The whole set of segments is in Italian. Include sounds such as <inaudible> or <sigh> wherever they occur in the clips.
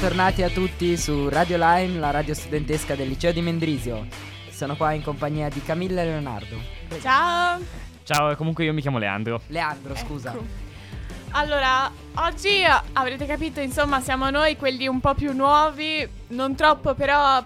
Bentornati a tutti su Radio Line, la radio studentesca del liceo di Mendrisio. Sono qua in compagnia di Camilla e Leonardo. Ciao! Ciao, comunque io mi chiamo Leandro. Leandro, scusa. Ecco. Allora, oggi eh, avrete capito, insomma, siamo noi quelli un po' più nuovi, non troppo però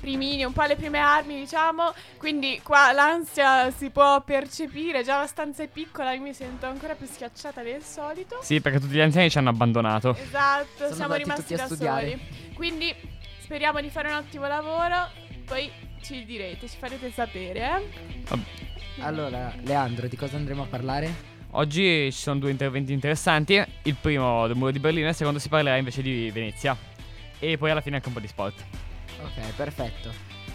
primini, un po' alle prime armi, diciamo. Quindi qua l'ansia si può percepire, già la stanza è piccola, io mi sento ancora più schiacciata del solito. Sì, perché tutti gli anziani ci hanno abbandonato. Esatto, Sono siamo rimasti da soli. Quindi speriamo di fare un ottimo lavoro, poi ci direte, ci farete sapere, eh. Allora, Leandro, di cosa andremo a parlare? Oggi ci sono due interventi interessanti. Il primo del muro di Berlino e il secondo si parlerà invece di Venezia. E poi alla fine anche un po' di sport. Ok, perfetto.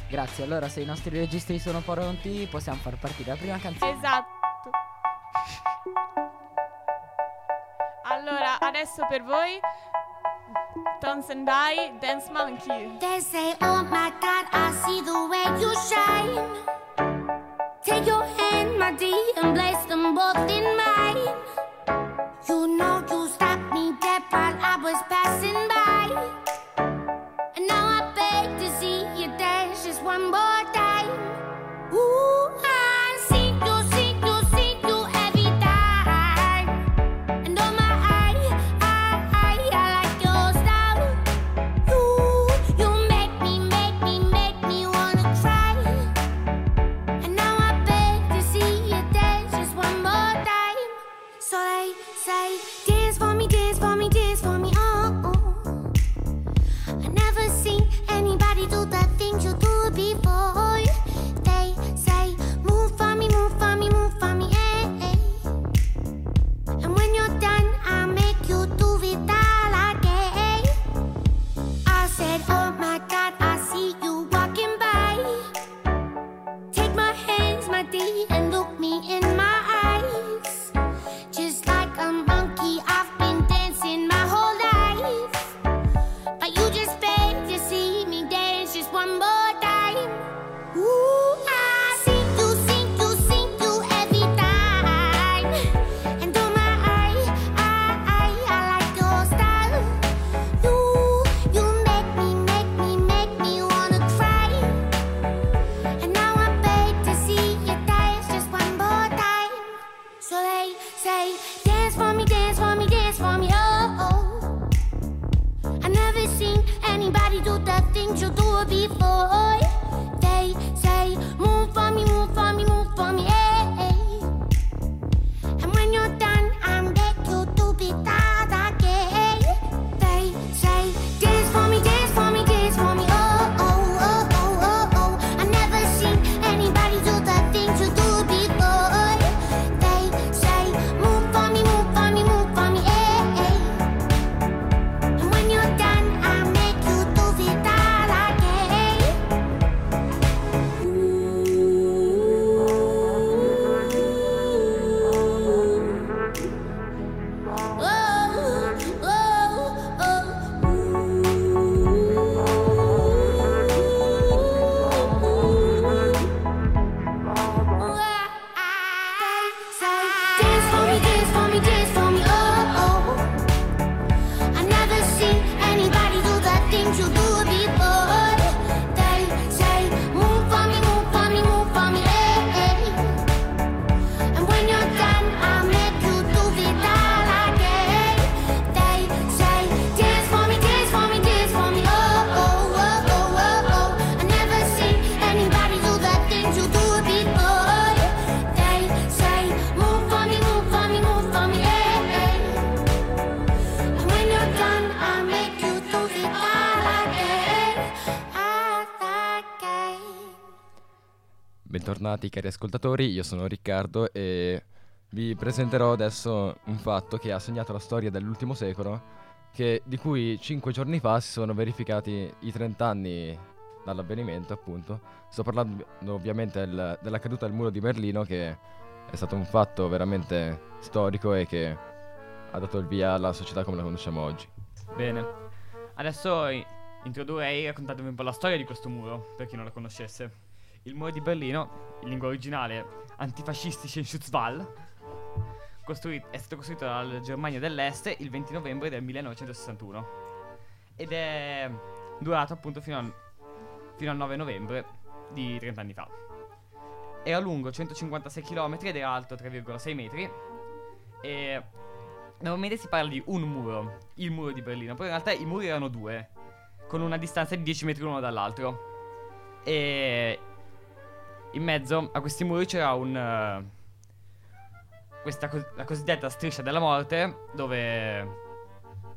Grazie. Allora, se i nostri registri sono pronti, possiamo far partire la prima canzone. Esatto. Allora, adesso per voi Tones and I, Dance Monkey. They say, Oh my God, I see the way you shine. Take your hand, my dear, and place them both in mine. Cari ascoltatori, io sono Riccardo e vi presenterò adesso un fatto che ha segnato la storia dell'ultimo secolo, che- di cui cinque giorni fa si sono verificati i 30 anni dall'avvenimento, appunto. Sto parlando ovviamente del- della caduta del muro di Berlino, che è stato un fatto veramente storico e che ha dato il via alla società come la conosciamo oggi. Bene. Adesso introdurrei raccontandovi un po' la storia di questo muro, per chi non la conoscesse. Il muro di Berlino, in lingua originale antifascistische Schutzwall, costrui- è stato costruito dalla Germania dell'Est il 20 novembre del 1961 ed è durato appunto fino al, fino al 9 novembre di 30 anni fa. Era lungo 156 km ed era alto 3,6 metri e normalmente si parla di un muro, il muro di Berlino, poi in realtà i muri erano due, con una distanza di 10 metri l'uno dall'altro. E in mezzo a questi muri c'era un... eh, questa cos- la cosiddetta striscia della morte, dove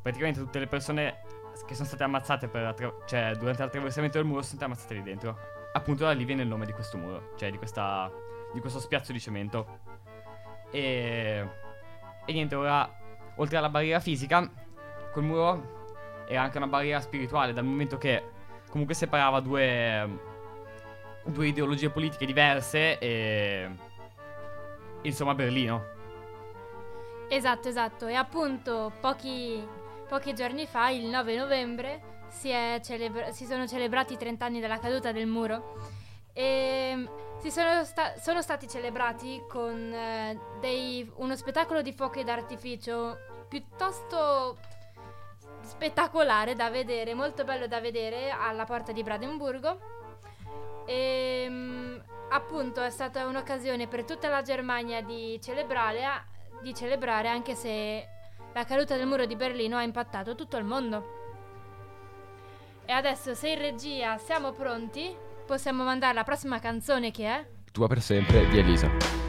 praticamente tutte le persone che sono state ammazzate per attra- cioè, durante l'attraversamento del muro sono state ammazzate lì dentro. Appunto da lì viene il nome di questo muro, cioè di questa di questo spiazzo di cemento. E e niente, ora oltre alla barriera fisica, quel muro era anche una barriera spirituale, dal momento che comunque separava due due ideologie politiche diverse e insomma Berlino. Esatto, esatto. E appunto pochi, pochi giorni fa, il 9 novembre, si, celebra- si sono celebrati i 30 anni dalla caduta del muro. E si sono, sta- sono stati celebrati con eh, dei- uno spettacolo di fuochi d'artificio piuttosto spettacolare da vedere, molto bello da vedere alla porta di Brandenburgo. E mm, appunto è stata un'occasione per tutta la Germania di celebrare, di celebrare anche se la caduta del muro di Berlino ha impattato tutto il mondo. E adesso se in regia siamo pronti, possiamo mandare la prossima canzone che è Tua per sempre di Elisa.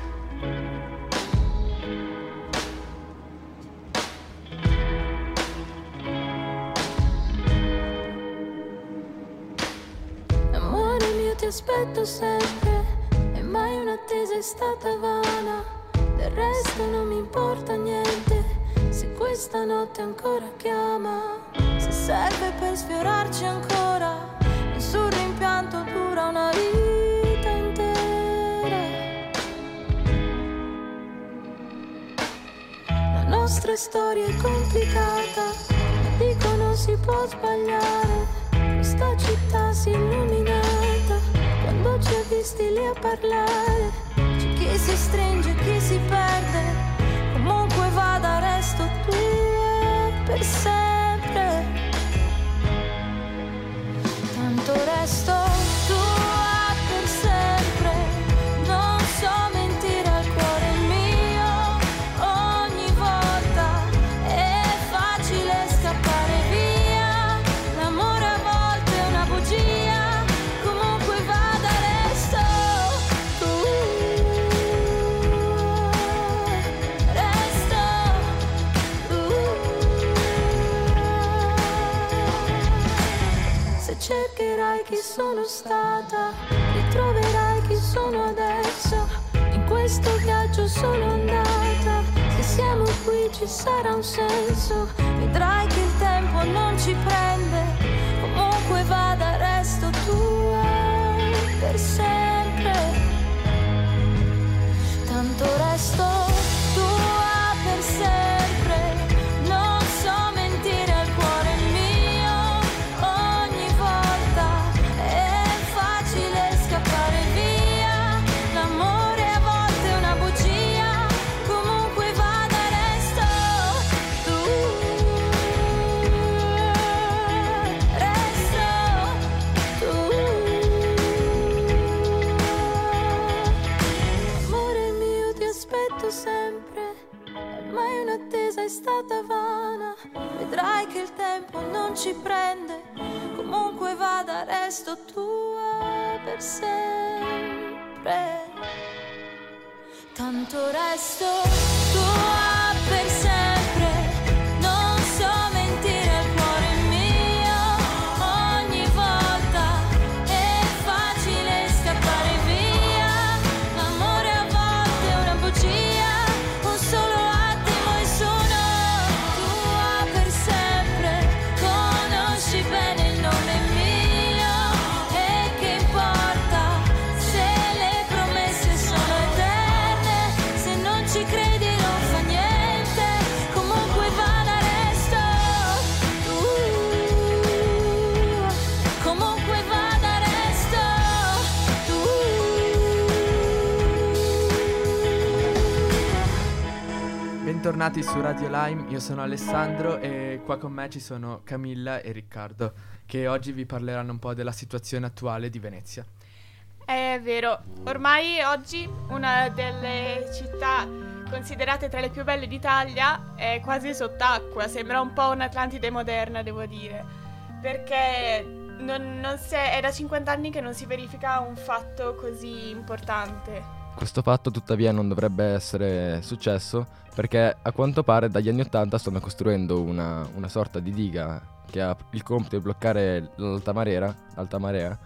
Ti aspetto sempre e mai un'attesa è stata vana. Del resto non mi importa niente se questa notte ancora chiama. Se serve per sfiorarci ancora Nessun rimpianto dura una vita intera. La nostra storia è complicata ma Dicono si può sbagliare. Questa città si è visti lì a parlare. C'è chi si stringe, chi si perde. Comunque vada, resto tua per sempre. Tanto resto questo viaggio sono andata. Se siamo qui ci sarà un senso. Vedrai che il tempo non ci prende. Comunque vada, resto tua per sempre. Ci prende, comunque vada, resto tua per sempre. Tanto resto bentornati su Radio Lime, io sono Alessandro e qua con me ci sono Camilla e Riccardo che oggi vi parleranno un po' della situazione attuale di Venezia. È vero, ormai oggi una delle città considerate tra le più belle d'Italia è quasi sott'acqua, sembra un po' un'Atlantide moderna, devo dire, perché non, non è, è da 50 anni che non si verifica un fatto così importante. Questo fatto tuttavia non dovrebbe essere successo perché a quanto pare dagli anni 80 stanno costruendo una, una sorta di diga che ha il compito di bloccare l'alta marea, l'alta marea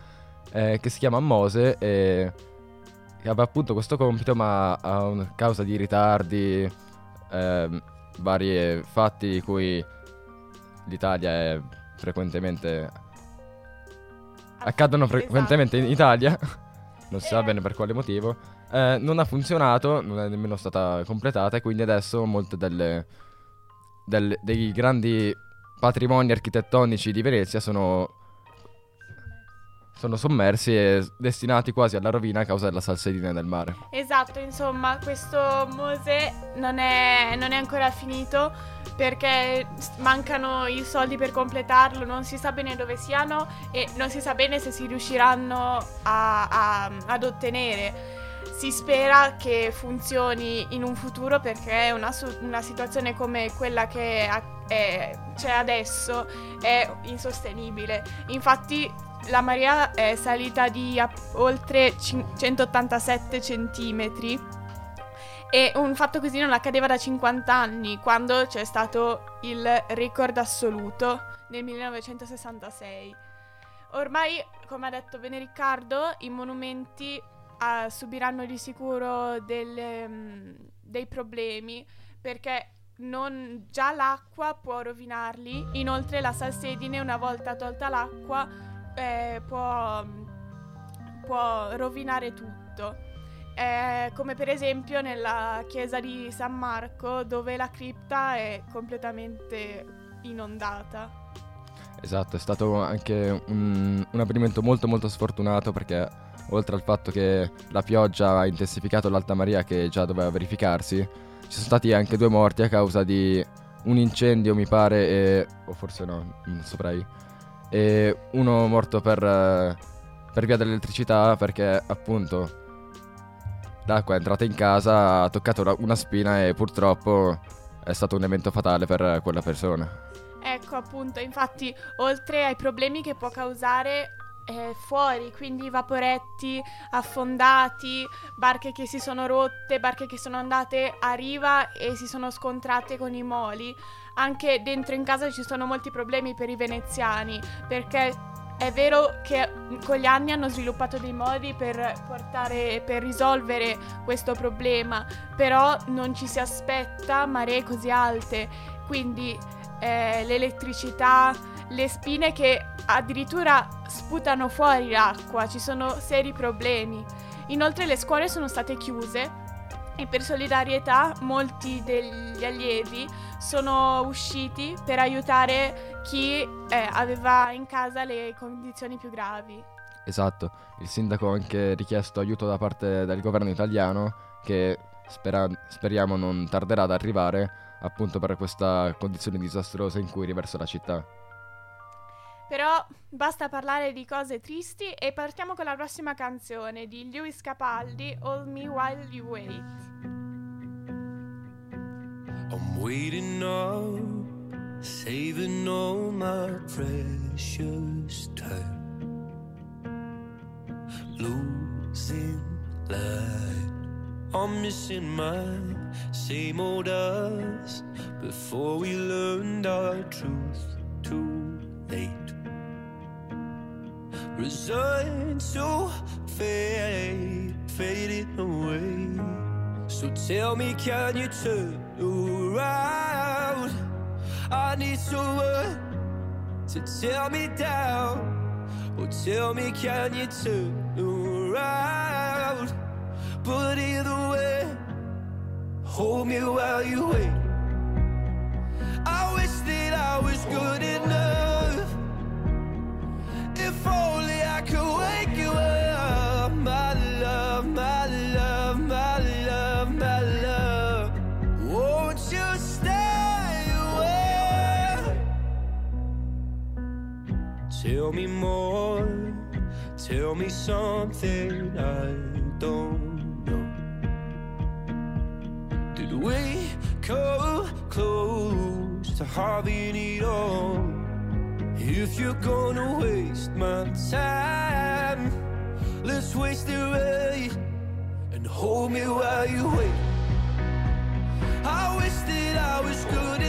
eh, che si chiama Mose e che aveva appunto questo compito ma a causa di ritardi, ehm, vari fatti di cui l'Italia è frequentemente... accadono Esatto. frequentemente in Italia, <laughs> non si sa Eh. bene per quale motivo, eh, non ha funzionato, non è nemmeno stata completata e quindi adesso molte delle, del- dei grandi patrimoni architettonici di Venezia sono, sono sommersi e destinati quasi alla rovina a causa della salsedine del mare. Esatto, insomma, questo Mose non è, non è ancora finito perché mancano i soldi per completarlo, non si sa bene dove siano e non si sa bene se si riusciranno a- a- ad ottenere. Si spera che funzioni in un futuro perché una, una situazione come quella che ha- è- c'è adesso è insostenibile. Infatti la marea è salita di oltre cin- 187 centimetri e un fatto così non accadeva da 50 anni quando c'è stato il record assoluto nel 1966. Ormai, come ha detto bene Riccardo, i monumenti ah, subiranno di sicuro delle, mm, dei problemi perché non- già l'acqua può rovinarli, inoltre la salsedine una volta tolta l'acqua eh, può, può rovinare tutto. Eh, come per esempio nella chiesa di San Marco dove la cripta è completamente inondata. Esatto, è stato anche un, un avvenimento molto molto sfortunato perché oltre al fatto che la pioggia ha intensificato l'alta marea che già doveva verificarsi, ci sono stati anche due morti a causa di un incendio mi pare e... o forse no, non saprei. E uno morto per, eh, per via dell'elettricità perché appunto l'acqua è entrata in casa, ha toccato una- una spina e purtroppo è stato un evento fatale per quella persona. Ecco appunto, infatti, oltre ai problemi che può causare eh, fuori, quindi vaporetti affondati, barche che si sono rotte, barche che sono andate a riva e si sono scontrate con i moli, anche dentro in casa ci sono molti problemi per i veneziani, perché è vero che mm, con gli anni hanno sviluppato dei modi per portare, per risolvere questo problema, però non ci si aspetta maree così alte, quindi eh, l'elettricità, le spine che addirittura sputano fuori l'acqua, ci sono seri problemi. Inoltre le scuole sono state chiuse e per solidarietà molti degli allievi sono usciti per aiutare chi eh, aveva in casa le condizioni più gravi. Esatto, il sindaco ha anche richiesto aiuto da parte del governo italiano che spera- speriamo non tarderà ad arrivare appunto per questa condizione disastrosa in cui riversa la città. Però basta parlare di cose tristi e partiamo con la prossima canzone di Lewis Capaldi, Hold Me While You Wait. I'm waiting up, saving all my precious time. Losing light, I'm missing my same old us before we learned our truth too late. Resigned to fade, fading away. So tell me, can you turn around? I need someone to tear me down. Or tell me, can you turn around? But either way, hold me while you wait. I wish that I was good enough. I could wake you up, my love, my love, my love, my love. Won't you stay away? Tell me more, tell me something I don't know. Did we come close to having it all? If you're gonna waste my time, let's waste it right and hold me while you wait. I wish that I was good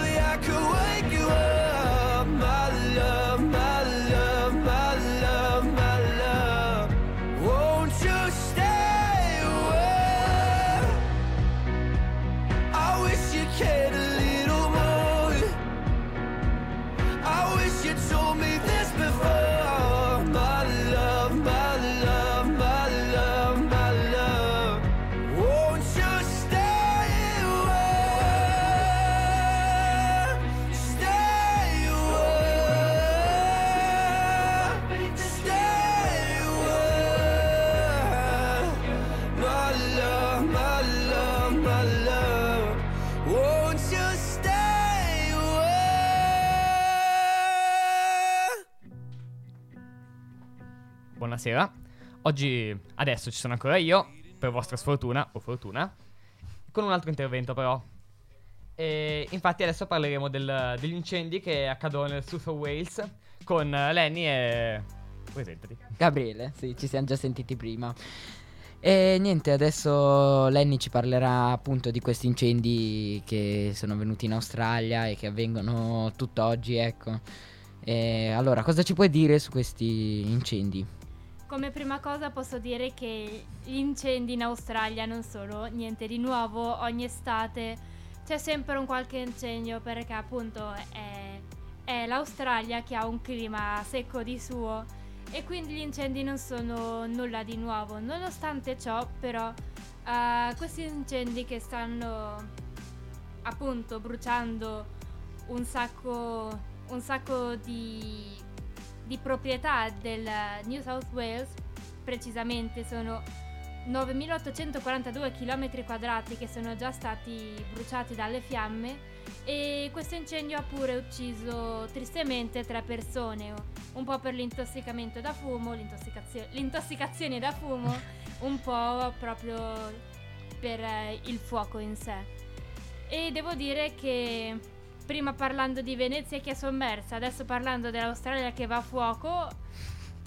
Buonasera. Oggi, adesso ci sono ancora io, per vostra sfortuna o fortuna, con un altro intervento però. E infatti adesso parleremo del- degli incendi che accadono nel South of Wales con Lenny e... Presentati. Gabriele, sì, ci siamo già sentiti prima. E niente, adesso Lenny ci parlerà appunto di questi incendi che sono venuti in Australia e che avvengono tutt'oggi, ecco. E allora, cosa ci puoi dire su questi incendi? Come prima cosa posso dire che gli incendi in Australia non sono niente di nuovo, ogni estate c'è sempre un qualche incendio perché appunto è, è l'Australia che ha un clima secco di suo e quindi gli incendi non sono nulla di nuovo. Nonostante ciò però eh, questi incendi che stanno appunto bruciando un sacco, un sacco di, di proprietà del New South Wales, precisamente sono 9.842 km quadrati che sono già stati bruciati dalle fiamme e questo incendio ha pure ucciso tristemente tre persone, un po' per l'intossicamento da fumo, l'intossicazio- <laughs> l'intossicazione da fumo, un po' proprio per eh, il fuoco in sé. E devo dire che prima parlando di Venezia che è sommersa, adesso parlando dell'Australia che va a fuoco,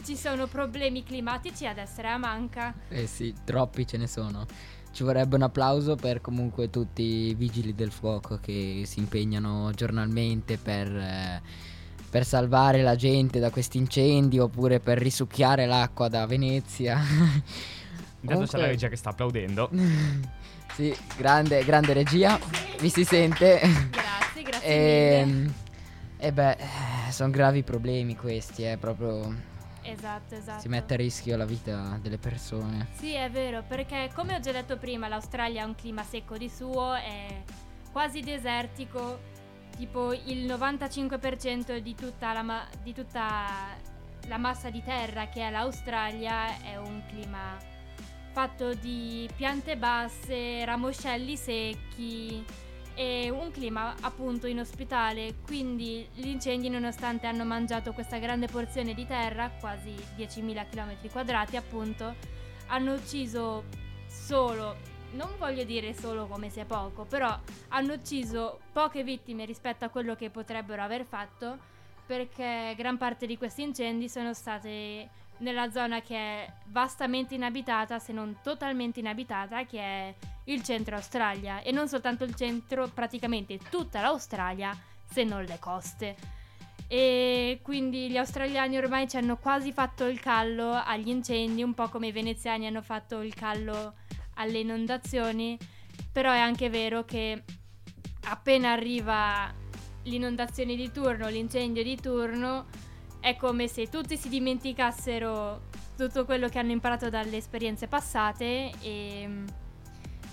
ci sono problemi climatici ad essere a manca. Eh sì, troppi ce ne sono. Ci vorrebbe un applauso per comunque tutti i vigili del fuoco che si impegnano giornalmente per, eh, per salvare la gente da questi incendi oppure per risucchiare l'acqua da Venezia. <laughs> Intanto c'è la regia che sta applaudendo. <laughs> sì, grande, grande regia, mi si sente. Grazie, grazie e, mille. e beh, sono gravi problemi questi, eh, proprio Esatto, esatto. si mette a rischio la vita delle persone. Sì, è vero, perché come ho già detto prima, l'Australia ha un clima secco di suo, è quasi desertico, tipo il 95% di tutta la, ma- di tutta la massa di terra che è l'Australia è un clima fatto di piante basse, ramoscelli secchi e un clima appunto inospitale, quindi gli incendi nonostante hanno mangiato questa grande porzione di terra, quasi 10.000 km quadrati appunto, hanno ucciso solo, non voglio dire solo come sia poco, però hanno ucciso poche vittime rispetto a quello che potrebbero aver fatto perché gran parte di questi incendi sono state nella zona che è vastamente inabitata, se non totalmente inabitata, che è il centro Australia. E non soltanto il centro, praticamente tutta l'Australia, se non le coste. E quindi gli australiani ormai ci hanno quasi fatto il callo agli incendi, un po' come i veneziani hanno fatto il callo alle inondazioni. Però è anche vero che appena arriva l'inondazione di turno, l'incendio di turno, è come se tutti si dimenticassero tutto quello che hanno imparato dalle esperienze passate e mm,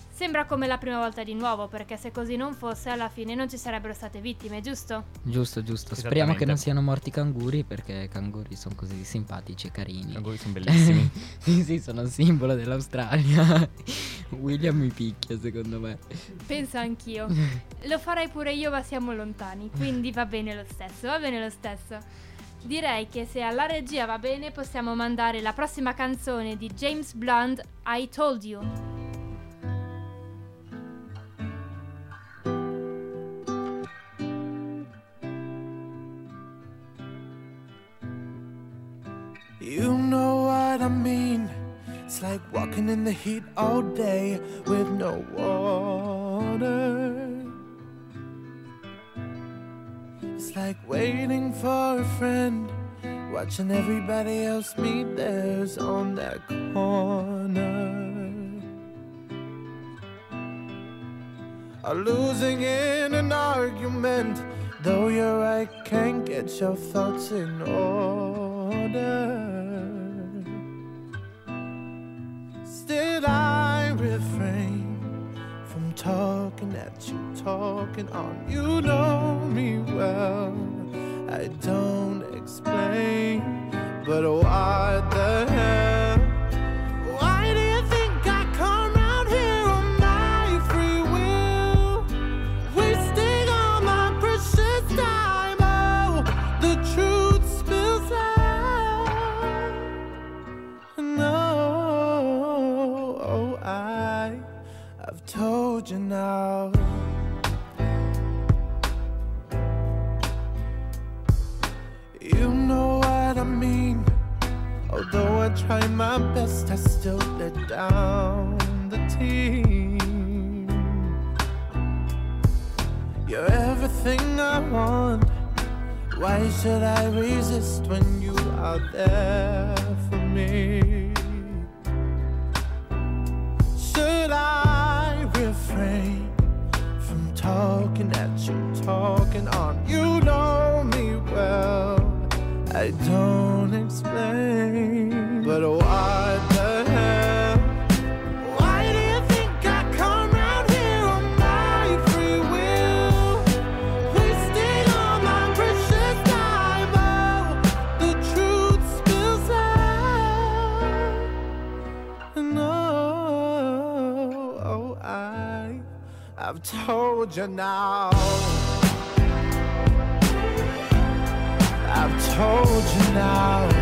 sembra come la prima volta di nuovo, perché se così non fosse alla fine non ci sarebbero state vittime, giusto? Giusto, giusto. Speriamo che non siano morti i canguri perché i canguri sono così simpatici e carini. I canguri sono bellissimi. <laughs> sì, sì, sono il simbolo dell'Australia. <laughs> William mi picchia, secondo me. Penso anch'io. <laughs> Lo farei pure io, ma siamo lontani, quindi va bene lo stesso, va bene lo stesso. Direi che se alla regia va bene possiamo mandare la prossima canzone di James Blunt, I Told You. You know what I mean. It's like walking in the heat all day with no water. It's like waiting for a friend, watching everybody else meet theirs on that corner. Or losing in an argument, though you're right, can't get your thoughts in order. Still, I refrain from talking at you, talking on. You know me well. I don't explain, but what the hell? You now. You know what I mean. Although I try my best, I still let down the team. You're everything I want. Why should I resist when you are there for me? Talking at you, talking on? You know me well. I don't explain, I've told you now. I've told you now.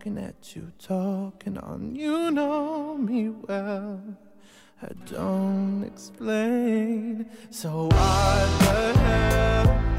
Talking at you, talking on. You know me well. I don't explain. So what the hell?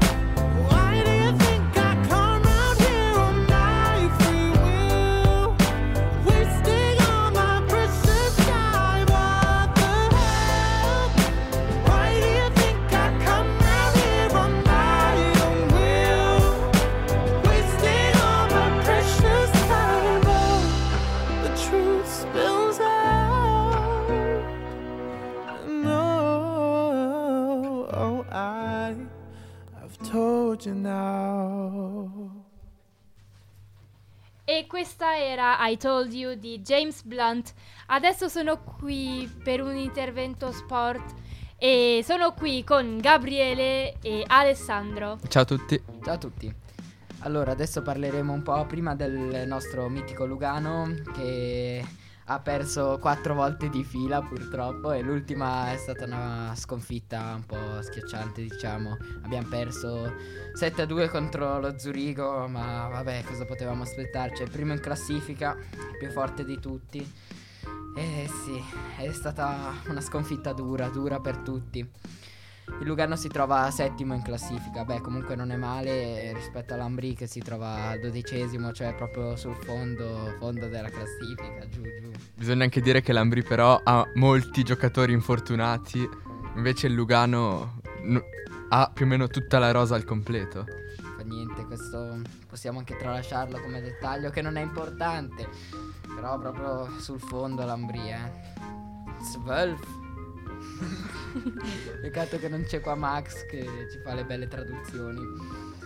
You now. E questa era I Told You di James Blunt. Adesso sono qui per un intervento sport e sono qui con Gabriele e Alessandro. Ciao a tutti. Ciao a tutti. Allora, adesso parleremo un po' prima del nostro mitico Lugano che ha perso quattro volte di fila purtroppo e l'ultima è stata una sconfitta un po' schiacciante diciamo. Abbiamo perso 7-2 contro lo Zurigo ma vabbè cosa potevamo aspettarci? È il primo in classifica, più forte di tutti. Eh sì, è stata una sconfitta dura, dura per tutti. Il Lugano si trova settimo in classifica, beh comunque non è male rispetto all'Ambri che si trova dodicesimo, cioè proprio sul fondo, fondo della classifica, giù giù. Bisogna anche dire che l'Ambri però ha molti giocatori infortunati, invece il Lugano n- ha più o meno tutta la rosa al completo. Fa niente, questo possiamo anche tralasciarlo come dettaglio che non è importante, però proprio sul fondo l'Ambri, eh. Zwölf. <laughs> Peccato che non c'è qua Max che ci fa le belle traduzioni.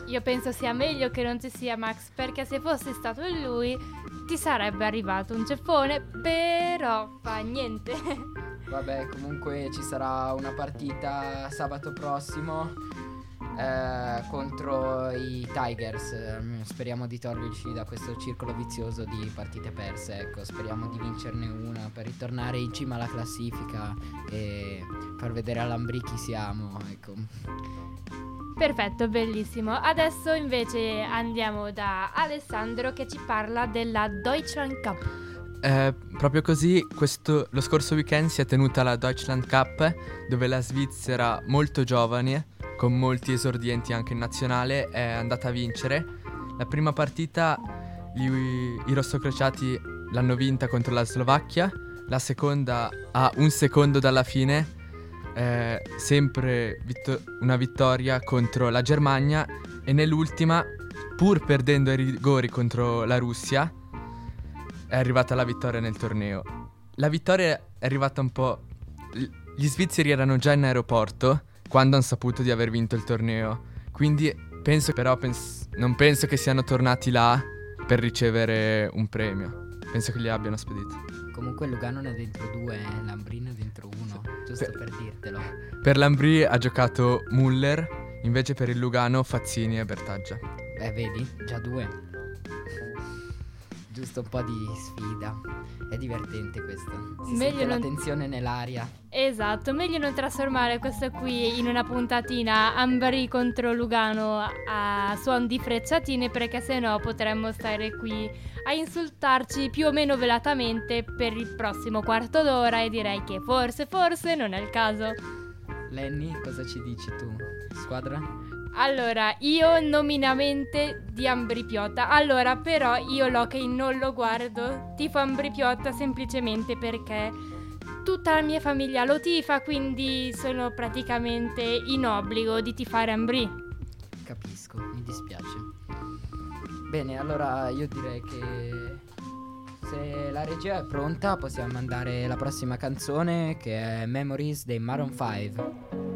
Io penso sia meglio che non ci sia Max, perché se fosse stato lui ti sarebbe arrivato un ceffone, però fa niente. <laughs> Vabbè, comunque ci sarà una partita sabato prossimo eh, contro i Tigers. Eh, Speriamo di toglierci da questo circolo vizioso di partite perse. Ecco, speriamo di vincerne una per ritornare in cima alla classifica e far vedere all'Ambri chi siamo. Ecco. Perfetto, bellissimo. Adesso invece andiamo da Alessandro che ci parla della Deutschland Cup. Eh, proprio così, questo- lo scorso weekend si è tenuta la Deutschland Cup, dove la Svizzera, molto giovane, con molti esordienti anche in nazionale, è andata a vincere. La prima partita gli- i rossocrociati l'hanno vinta contro la Slovacchia, la seconda a un secondo dalla fine, eh, sempre vitto- una vittoria contro la Germania e nell'ultima, pur perdendo ai rigori contro la Russia, è arrivata la vittoria nel torneo. La vittoria è arrivata un po'. Gli svizzeri erano già in aeroporto quando hanno saputo di aver vinto il torneo. Quindi penso, però, pens- non penso che siano tornati là per ricevere un premio. Penso che li abbiano spediti. Comunque Lugano ne è dentro due, eh, l'Ambrino dentro uno, giusto Beh. per dirtelo. Per l'Ambri ha giocato Muller, invece per il Lugano Fazzini e Bertaggia. Eh, vedi? Già due. Giusto un po' di sfida. È divertente questo. Si Meglio sente la non- tensione nell'aria. Esatto, meglio non trasformare questo qui in una puntatina Ambri contro Lugano a suon di frecciatine perché sennò potremmo stare qui a insultarci più o meno velatamente per il prossimo quarto d'ora e direi che forse, forse non è il caso. Lenny, cosa ci dici tu? Squadra? Allora, io nominamente di Ambripiotta. Allora, però io l'hockey non lo guardo. Tifo Ambripiotta semplicemente perché tutta la mia famiglia lo tifa, quindi sono praticamente in obbligo di tifare Ambri. Capisco, mi dispiace. Bene, allora io direi che se la regia è pronta possiamo mandare la prossima canzone che è Memories dei Maroon 5.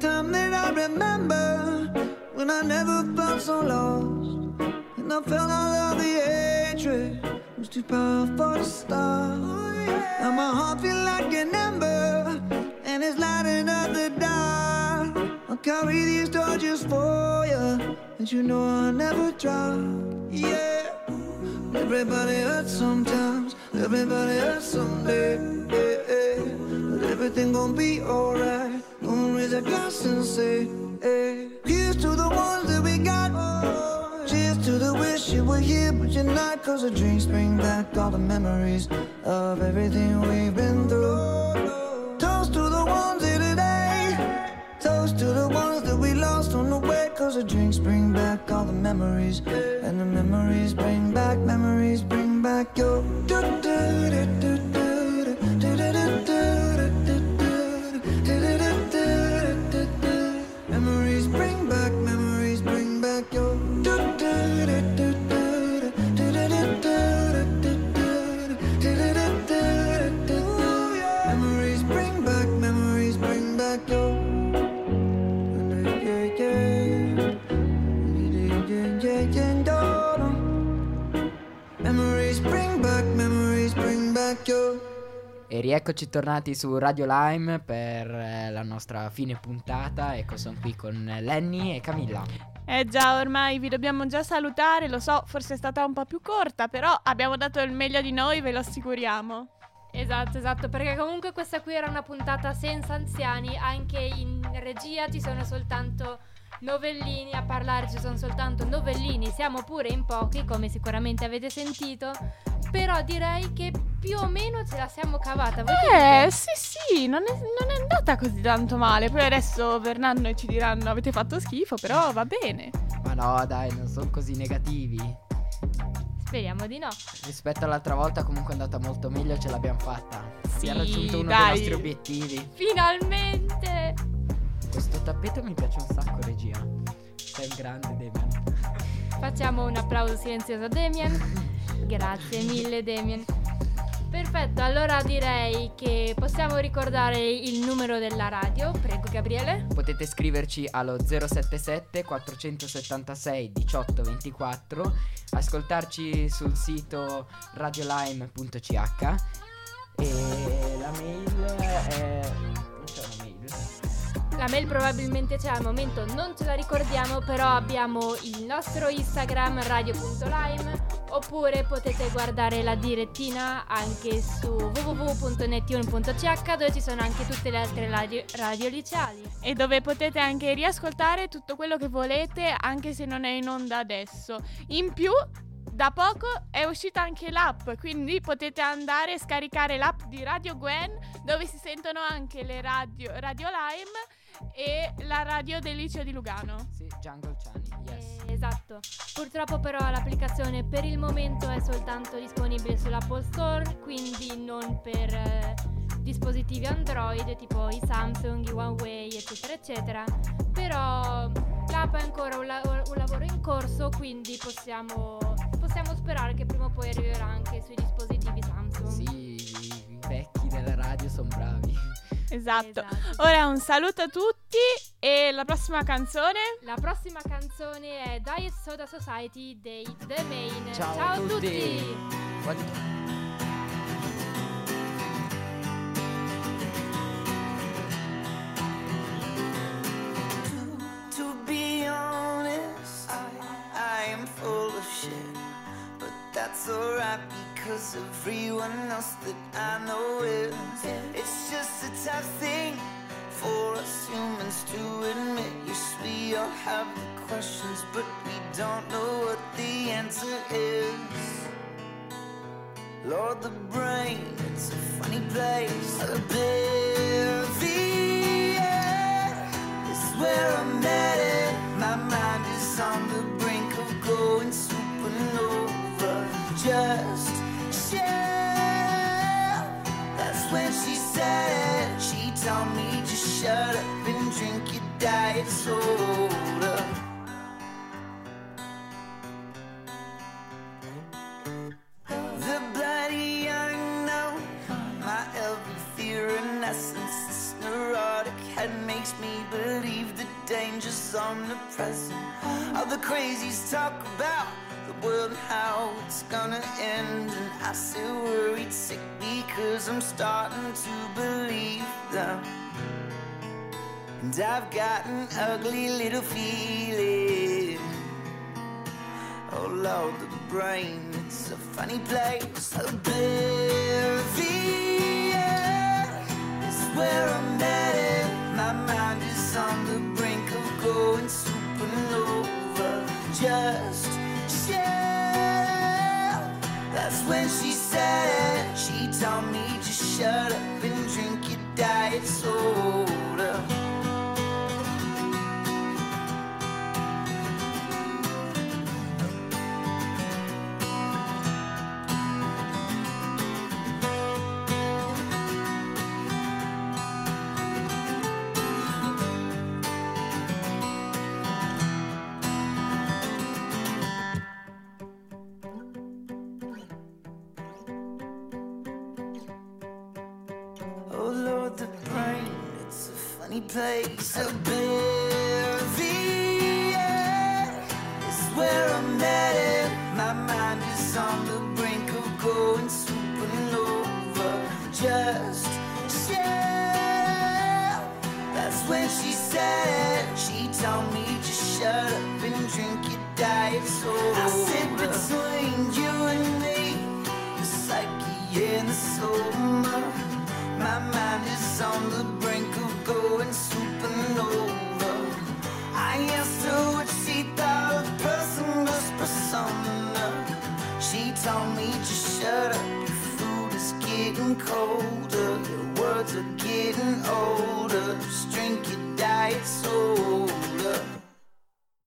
time that I remember when I never felt so lost. And I felt all of the hatred was too powerful to stop. Now my heart feel like an ember, and it's lighting up the dark. I'll carry these torches for you, and you know I'll never drop. Yeah. Everybody hurts sometimes, everybody hurts someday. But everything gon' be alright. Gonna raise a glass and say, hey. Here's to the ones that we got. Cheers to the wish you were here, but you're not. Cause the drinks bring back all the memories of everything we've been through. Toast to the ones here today. Toast to the ones that we lost on the way. Cause the drinks bring back all the memories. And the memories bring back, memories bring back your. E rieccoci tornati su Radio Lime per eh, la nostra fine puntata. Ecco, sono qui con Lenny e Camilla. Eh già, ormai vi dobbiamo già salutare, lo so, forse è stata un po' più corta, però abbiamo dato il meglio di noi, ve lo assicuriamo. Esatto, esatto, perché comunque questa qui era una puntata senza anziani, anche in regia ci sono soltanto novellini, a parlare ci sono soltanto novellini, siamo pure in pochi, come sicuramente avete sentito, però direi che più o meno ce la siamo cavata. Voi Eh, dite? sì, sì, non è, non è andata così tanto male. Poi adesso verranno e ci diranno avete fatto schifo, però va bene. Ma no, dai, non sono così negativi. Speriamo di no. Rispetto all'altra volta, comunque è andata molto meglio, ce l'abbiamo fatta. Sì, Si è raggiunto uno dai. dei nostri obiettivi. Finalmente! Questo tappeto mi piace un sacco, regia. Sei un grande, Damian. Facciamo un applauso silenzioso a Damien. <laughs> Grazie mille Damien. Perfetto, allora direi che possiamo ricordare il numero della radio. Prego Gabriele. Potete scriverci allo 077 476 1824, ascoltarci sul sito radiolime.ch e la mail è... La mail probabilmente c'è al momento, non ce la ricordiamo, però abbiamo il nostro Instagram radio.lime oppure potete guardare la direttina anche su www.nettune.ch dove ci sono anche tutte le altre radio, radio liceali. E dove potete anche riascoltare tutto quello che volete, anche se non è in onda adesso. In più, da poco è uscita anche l'app, quindi potete andare e scaricare l'app di Radio Gwen, dove si sentono anche le radio, radio Lime e la radio del liceo di Lugano. Sì, Jungle Chani, yes. Eh, Esatto, purtroppo però l'applicazione per il momento è soltanto disponibile sull'Apple Store, quindi non per eh, dispositivi Android tipo i Samsung, i Huawei, eccetera, eccetera. Però l'app è ancora un, la- un lavoro in corso, quindi possiamo, possiamo sperare che prima o poi arriverà anche sui dispositivi Samsung. Sì, i vecchi della radio sono bravi. Esatto. Esatto. Ora un saluto a tutti e la prossima canzone. La prossima canzone è Diet Soda Society dei The Main. Ciao a tutti. Buon- To be honest, I, I am full of shit. But that's alright because everyone else that I know is. It's just a tough thing for us humans to admit. Yes, we all have the questions, but we don't know what the answer is. Lord, the brain, it's a funny place. Oblivion is where I'm headed. My mind is on the brink of going supernova. Just when she said. She told me to shut up and drink your diet soda. Starting to believe them. And I've got an ugly little feeling. Oh Lord, the brain, it's a funny place. Oblivion is where I'm headed. My mind is on the brink of going supernova. Just chill. That's when she said it. She told me shut up and drink your diet soda. Place. Oblivion